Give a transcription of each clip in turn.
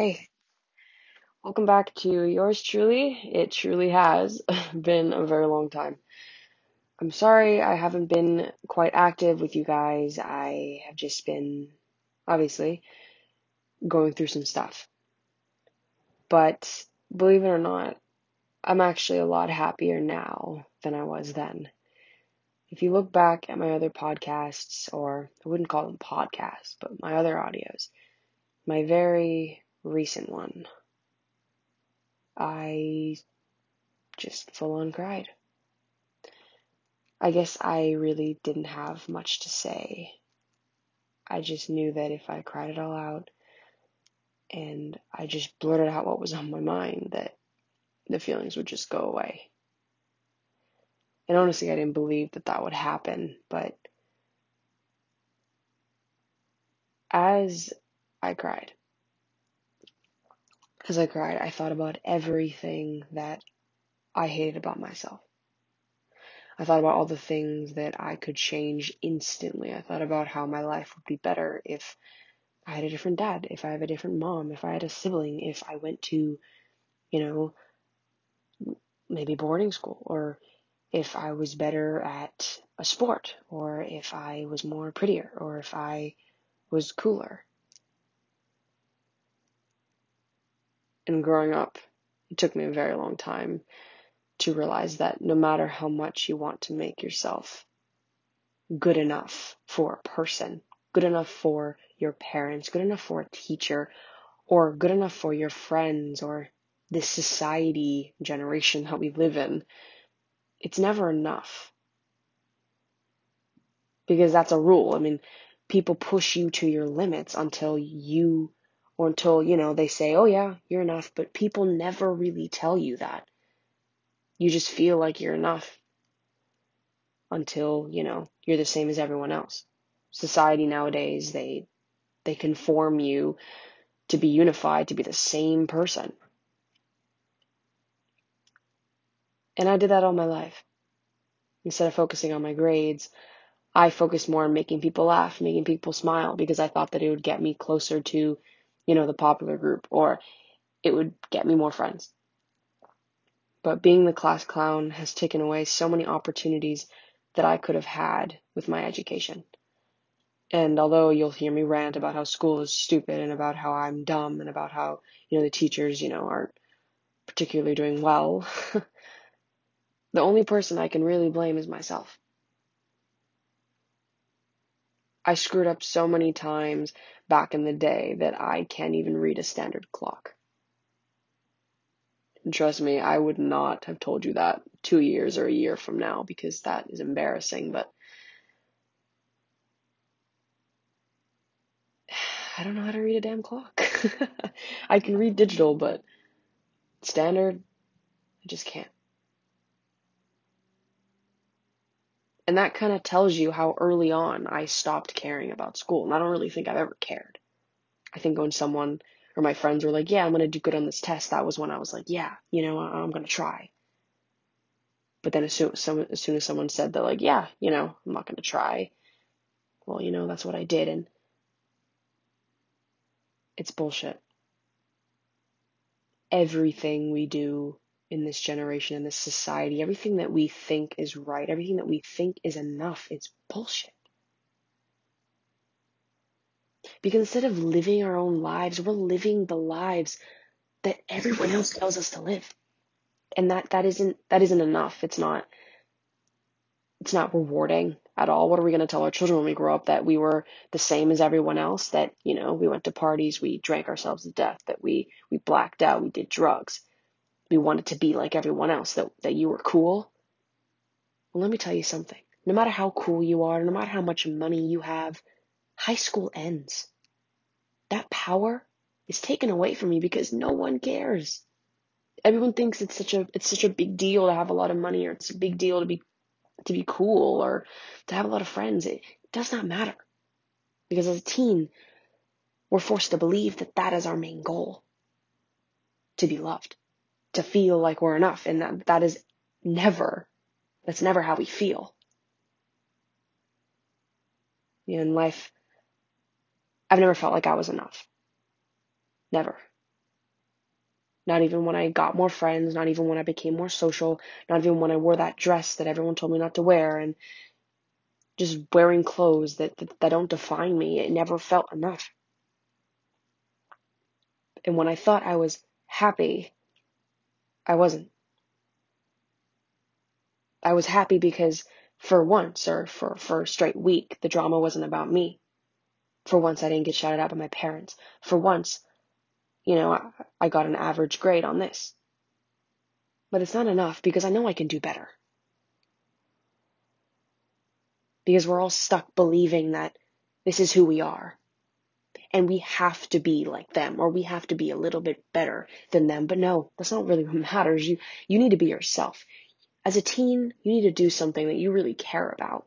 Hey, welcome back to yours truly. It truly has been a very long time. I'm sorry I haven't been quite active with you guys. I have just been, obviously, going through some stuff. But believe it or not, I'm actually a lot happier now than I was then. If you look back at my other podcasts, or I wouldn't call them podcasts, but my other audios, my very recent one, I just full on cried. I guess I really didn't have much to say. I just knew that if I cried it all out and I just blurted out what was on my mind, that the feelings would just go away. And honestly, I didn't believe that that would happen, but as I cried, as I cried, I thought about everything that I hated about myself. I thought about all the things that I could change instantly. I thought about how my life would be better if I had a different dad, if I have a different mom, if I had a sibling, if I went to, you know, maybe boarding school, or if I was better at a sport, or if I was more prettier, or if I was cooler. And growing up, it took me a very long time to realize that no matter how much you want to make yourself good enough for a person, good enough for your parents, good enough for a teacher, or good enough for your friends, or this society generation that we live in, it's never enough. Because that's a rule. I mean, people push you to your limits until you, or until, you know, they say, oh yeah, you're enough, but people never really tell you that. You just feel like you're enough until, you know, you're the same as everyone else. Society nowadays, they, they conform you to be unified, to be the same person. And I did that all my life. Instead of focusing on my grades, I focused more on making people laugh, making people smile, because I thought that it would get me closer to, you know, the popular group, or it would get me more friends. But being the class clown has taken away so many opportunities that I could have had with my education. And although you'll hear me rant about how school is stupid and about how I'm dumb and about how, you know, the teachers, you know, aren't particularly doing well, the only person I can really blame is myself. I screwed up so many times back in the day that I can't even read a standard clock. Trust me, I would not have told you that two years or a year from now because that is embarrassing, but I don't know how to read a damn clock. I can read digital, but standard, I just can't. And that kind of tells you how early on I stopped caring about school. And I don't really think I've ever cared. I think when someone or my friends were like, yeah, I'm going to do good on this test, that was when I was like, yeah, you know, I'm going to try. But then as soon, as soon as someone said that, like, yeah, you know, I'm not going to try, well, you know, that's what I did. And it's bullshit. Everything we do in this generation, in this society, everything that we think is right, everything that we think is enough, it's bullshit. Because instead of living our own lives, we're living the lives that everyone else tells us to live. And that, that isn't, that isn't enough. It's not, it's not rewarding at all. What are we going to tell our children when we grow up that we were the same as everyone else? That, you know, we went to parties, we drank ourselves to death, that we, we blacked out, we did drugs. We wanted to be like everyone else, that, that you were cool. Well, let me tell you something. No matter how cool you are, no matter how much money you have, high school ends. That power is taken away from you because no one cares. Everyone thinks it's such a it's such a big deal to have a lot of money or it's a big deal to be to be cool or to have a lot of friends. It does not matter. Because as a teen, we're forced to believe that that is our main goal. To be loved. To feel like we're enough. And that, that is never, that's never how we feel. You know, in life, I've never felt like I was enough. Never. Not even when I got more friends, not even when I became more social, not even when I wore that dress that everyone told me not to wear and just wearing clothes that, that, that don't define me. It never felt enough. And when I thought I was happy, I wasn't. I was happy because for once, or for, for a straight week, the drama wasn't about me. For once, I didn't get shouted at by my parents. For once, you know, I, I got an average grade on this. But it's not enough because I know I can do better. Because we're all stuck believing that this is who we are. And we have to be like them or we have to be a little bit better than them. But no, that's not really what matters. You, you need to be yourself. As a teen, you need to do something that you really care about.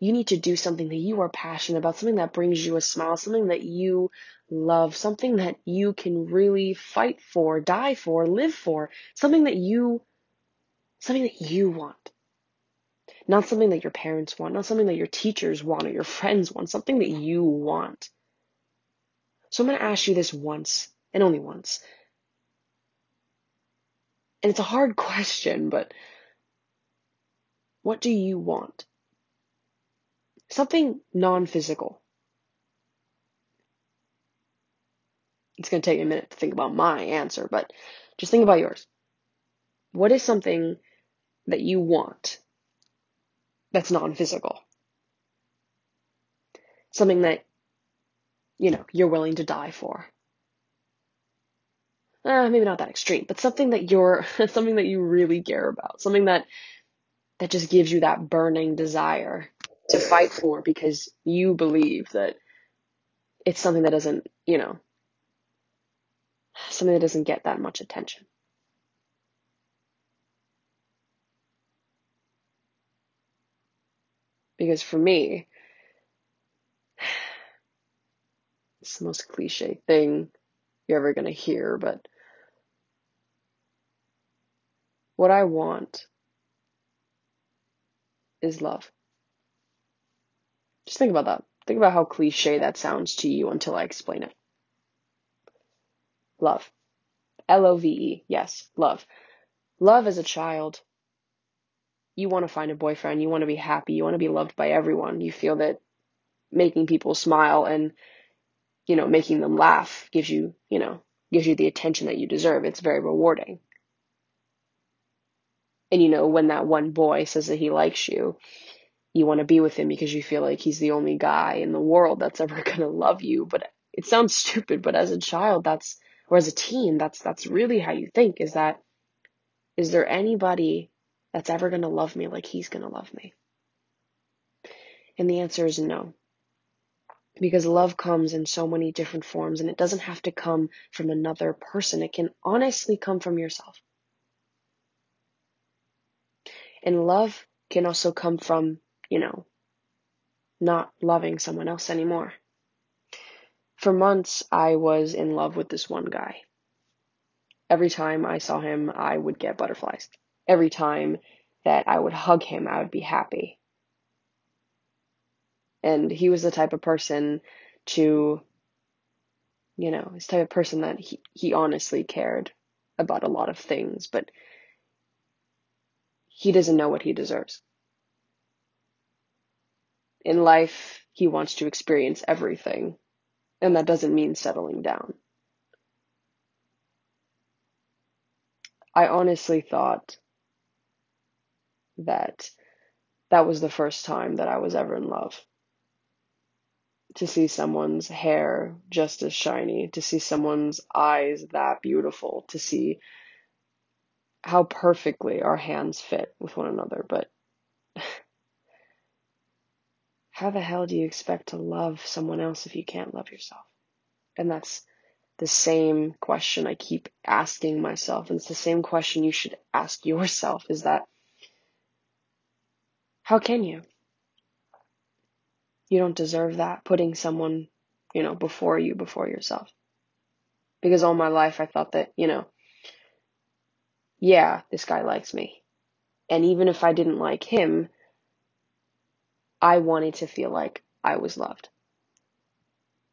You need to do something that you are passionate about, something that brings you a smile, something that you love, something that you can really fight for, die for, live for, something that you, something that you want. Not something that your parents want, not something that your teachers want or your friends want, something that you want. So I'm going to ask you this once and only once. And it's a hard question, but what do you want? Something non physical. It's going to take a minute to think about my answer, but just think about yours. What is something that you want that's non physical? Something that, you know, you're willing to die for. Uh, maybe not that extreme, but something that you're, something that you really care about. Something that, that just gives you that burning desire to fight for because you believe that it's something that doesn't, you know, something that doesn't get that much attention. Because for me, it's the most cliche thing you're ever going to hear, but what I want is love. Just think about that. Think about how cliche that sounds to you until I explain it. Love. L O V E. Yes, love. Love as a child. You want to find a boyfriend. You want to be happy. You want to be loved by everyone. You feel that making people smile and, you know, making them laugh gives you, you know, gives you the attention that you deserve. It's very rewarding. And you know, when that one boy says that he likes you, you want to be with him because you feel like he's the only guy in the world that's ever going to love you. But it sounds stupid, but as a child, that's, or as a teen, that's, that's really how you think is that, is there anybody that's ever going to love me like he's going to love me? And the answer is no. Because love comes in so many different forms and it doesn't have to come from another person. It can honestly come from yourself. And love can also come from, you know, not loving someone else anymore. For months, I was in love with this one guy. Every time I saw him, I would get butterflies. Every time that I would hug him, I would be happy. And he was the type of person to, you know, his type of person that he, he honestly cared about a lot of things, but he doesn't know what he deserves. In life, he wants to experience everything, and that doesn't mean settling down. I honestly thought that that was the first time that I was ever in love. To see someone's hair just as shiny, to see someone's eyes that beautiful, to see how perfectly our hands fit with one another. But how the hell do you expect to love someone else if you can't love yourself? And that's the same question I keep asking myself. And it's the same question you should ask yourself is that how can you? You don't deserve that putting someone, you know, before you, before yourself. Because all my life I thought that, you know, yeah, this guy likes me. And even if I didn't like him, I wanted to feel like I was loved.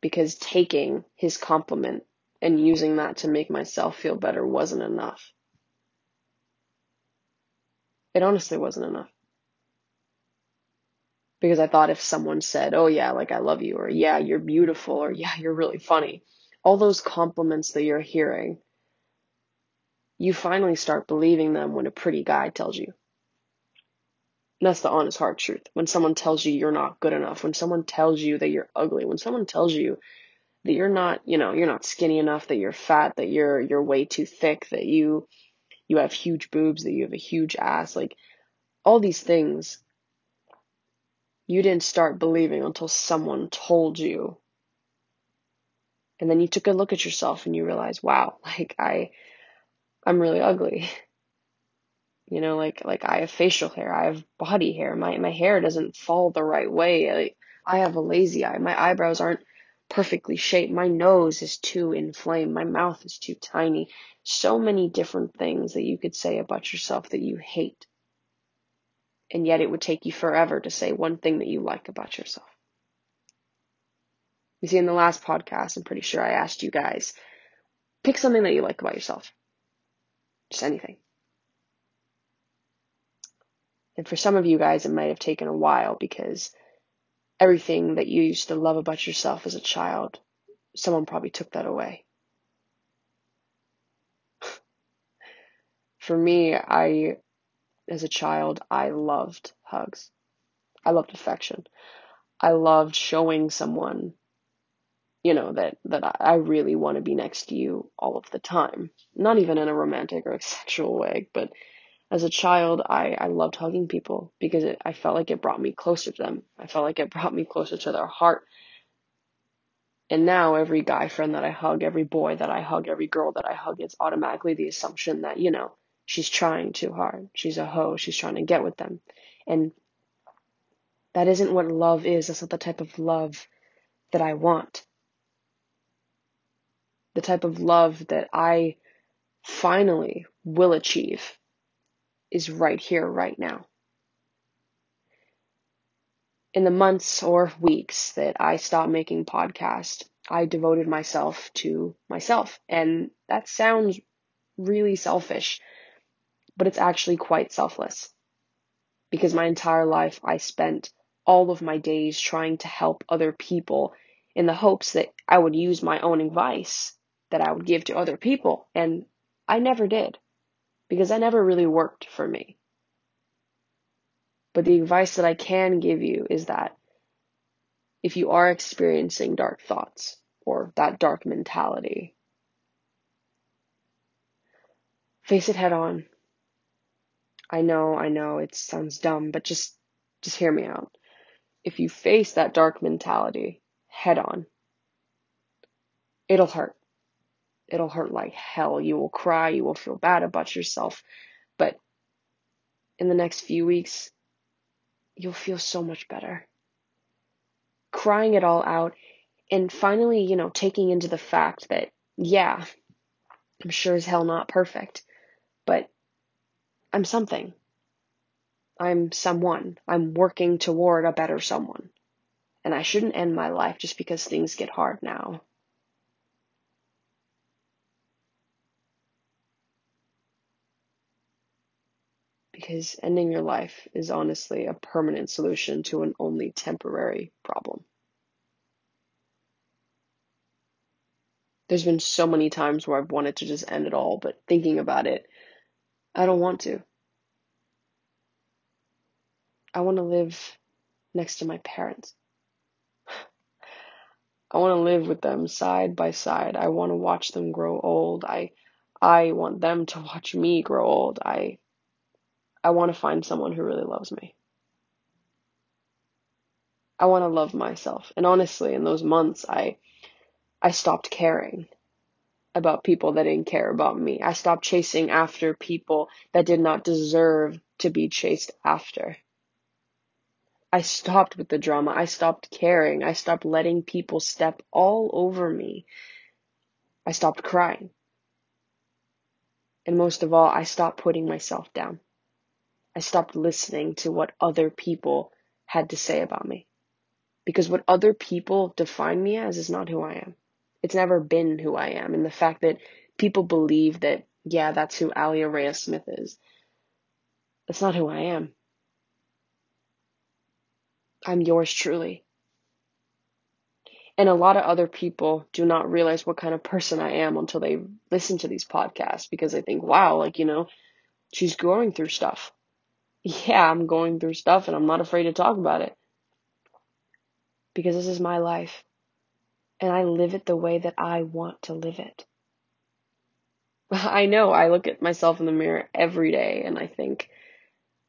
Because taking his compliment and using that to make myself feel better wasn't enough. It honestly wasn't enough. Because I thought if someone said, oh yeah, like I love you, or yeah, you're beautiful, or yeah, you're really funny, all those compliments that you're hearing, you finally start believing them when a pretty guy tells you. That's the honest hard truth. When someone tells you you're not good enough, when someone tells you that you're ugly, when someone tells you that you're not, you know, you're not skinny enough, that you're fat, that you're you're way too thick, that you you have huge boobs, that you have a huge ass, like all these things you didn't start believing until someone told you. And then you took a look at yourself and you realize, wow, like I I'm really ugly. You know, like like I have facial hair, I have body hair. My my hair doesn't fall the right way. Like, I have a lazy eye. My eyebrows aren't perfectly shaped. My nose is too inflamed. My mouth is too tiny. So many different things that you could say about yourself that you hate. And yet it would take you forever to say one thing that you like about yourself. You see, in the last podcast, I'm pretty sure I asked you guys pick something that you like about yourself. Just anything. And for some of you guys, it might have taken a while because everything that you used to love about yourself as a child, someone probably took that away. for me, I, as a child, I loved hugs. I loved affection. I loved showing someone, you know, that, that I really want to be next to you all of the time. Not even in a romantic or sexual way, but as a child, I, I loved hugging people because it, I felt like it brought me closer to them. I felt like it brought me closer to their heart. And now every guy friend that I hug, every boy that I hug, every girl that I hug, it's automatically the assumption that, you know, she's trying too hard. She's a hoe. She's trying to get with them. And that isn't what love is. That's not the type of love that I want. The type of love that I finally will achieve is right here, right now. In the months or weeks that I stopped making podcasts, I devoted myself to myself. And that sounds really selfish, but it's actually quite selfless. Because my entire life I spent all of my days trying to help other people in the hopes that I would use my own advice that I would give to other people. And I never did because that never really worked for me. But the advice that I can give you is that if you are experiencing dark thoughts or that dark mentality, face it head on. I know, I know it sounds dumb, but just just hear me out. If you face that dark mentality head on, it'll hurt it'll hurt like hell. You will cry, you will feel bad about yourself. But in the next few weeks, you'll feel so much better. Crying it all out and finally, you know, taking into the fact that, yeah, I'm sure as hell not perfect, but I'm something. I'm someone. I'm working toward a better someone. And I shouldn't end my life just because things get hard now. because ending your life is honestly a permanent solution to an only temporary problem. There's been so many times where I've wanted to just end it all, but thinking about it, I don't want to. I want to live next to my parents. I want to live with them side by side. I want to watch them grow old. I I want them to watch me grow old. I I want to find someone who really loves me. I want to love myself. And honestly, in those months, I, I stopped caring about people that didn't care about me. I stopped chasing after people that did not deserve to be chased after. I stopped with the drama. I stopped caring. I stopped letting people step all over me. I stopped crying. And most of all, I stopped putting myself down. I stopped listening to what other people had to say about me. Because what other people define me as is not who I am. It's never been who I am. And the fact that people believe that, yeah, that's who Alia Reyes Smith is, that's not who I am. I'm yours truly. And a lot of other people do not realize what kind of person I am until they listen to these podcasts because they think, wow, like, you know, she's going through stuff. Yeah, I'm going through stuff and I'm not afraid to talk about it because this is my life and I live it the way that I want to live it. I know I look at myself in the mirror every day and I think,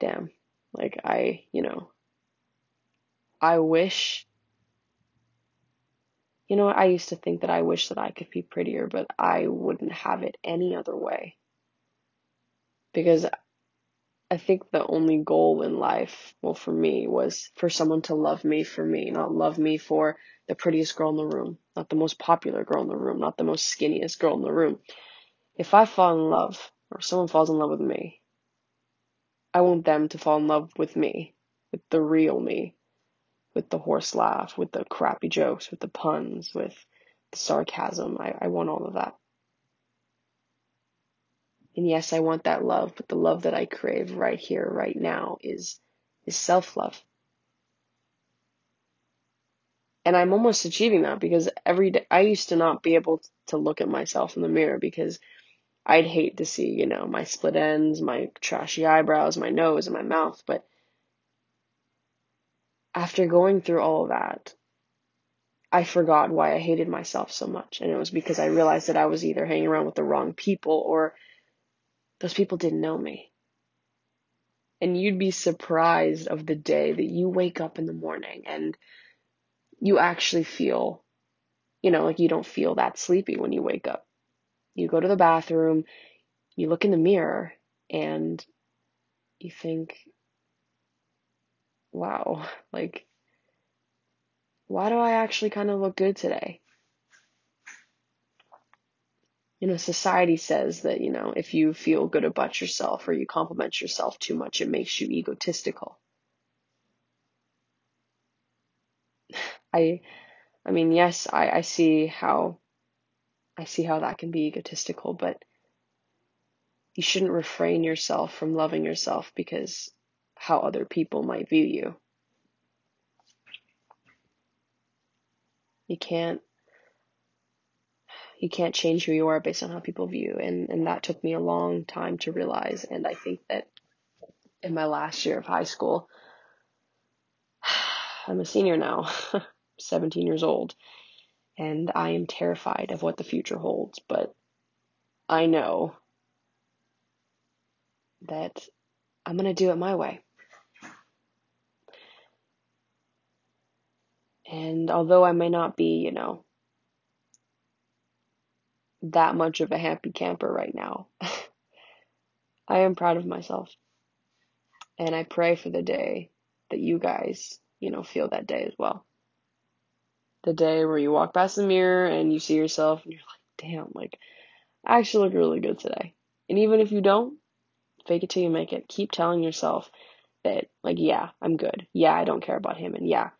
damn, like I, you know, I wish you know, I used to think that I wish that I could be prettier, but I wouldn't have it any other way. Because I think the only goal in life, well, for me, was for someone to love me for me, not love me for the prettiest girl in the room, not the most popular girl in the room, not the most skinniest girl in the room. If I fall in love, or someone falls in love with me, I want them to fall in love with me, with the real me, with the horse laugh, with the crappy jokes, with the puns, with the sarcasm. I, I want all of that. And yes, I want that love, but the love that I crave right here, right now is, is self-love. And I'm almost achieving that because every day I used to not be able to look at myself in the mirror because I'd hate to see, you know, my split ends, my trashy eyebrows, my nose, and my mouth. But after going through all of that, I forgot why I hated myself so much. And it was because I realized that I was either hanging around with the wrong people or those people didn't know me. And you'd be surprised of the day that you wake up in the morning and you actually feel, you know, like you don't feel that sleepy when you wake up. You go to the bathroom, you look in the mirror, and you think, wow, like, why do I actually kind of look good today? You know, society says that, you know, if you feel good about yourself or you compliment yourself too much, it makes you egotistical. I, I mean, yes, I, I see how, I see how that can be egotistical, but you shouldn't refrain yourself from loving yourself because how other people might view you. You can't you can't change who you are based on how people view. You and and that took me a long time to realize. And I think that in my last year of high school I'm a senior now 17 years old and I am terrified of what the future holds. But I know that I'm going to do it my way. And although I may not be you know that much of a happy camper right now. I am proud of myself. And I pray for the day that you guys, you know, feel that day as well. The day where you walk past the mirror and you see yourself and you're like, damn, like, I actually look really good today. And even if you don't, fake it till you make it. Keep telling yourself that, like, yeah, I'm good. Yeah, I don't care about him. And yeah,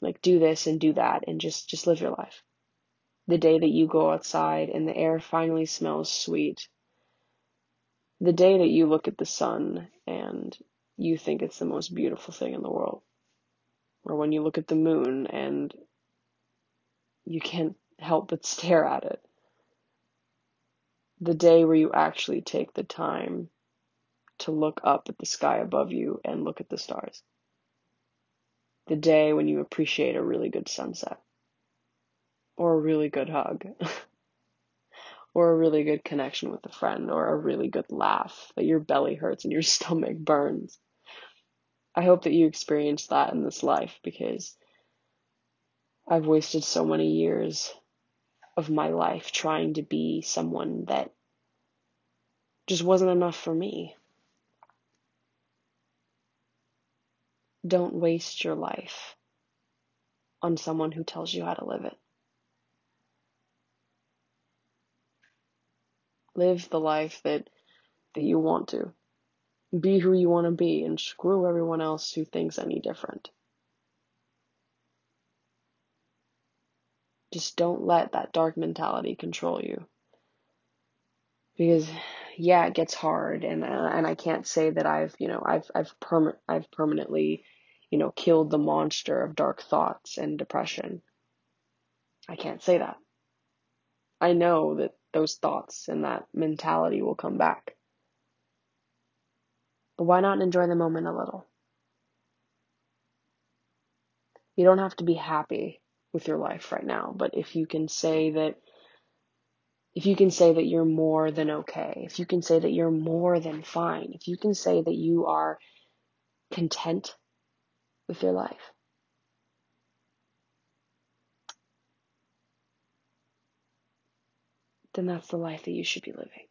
like, do this and do that and just, just live your life. The day that you go outside and the air finally smells sweet the day that you look at the sun and you think it's the most beautiful thing in the world, or when you look at the moon and you can't help but stare at it, the day where you actually take the time to look up at the sky above you and look at the stars, the day when you appreciate a really good sunset, or a really good hug. or a really good connection with a friend or a really good laugh that your belly hurts and your stomach burns. I hope that you experience that in this life because I've wasted so many years of my life trying to be someone that just wasn't enough for me. Don't waste your life on someone who tells you how to live it. Live the life that that you want to. Be who you want to be and screw everyone else who thinks any different. Just don't let that dark mentality control you. Because yeah, it gets hard and uh, and I can't say that I've, you know, I've I've perma- I've permanently, you know, killed the monster of dark thoughts and depression. I can't say that. I know that those thoughts and that mentality will come back. But why not enjoy the moment a little? You don't have to be happy with your life right now, but if you can say that if you can say that you're more than okay, if you can say that you're more than fine, if you can say that you are content with your life, then that's the life that you should be living.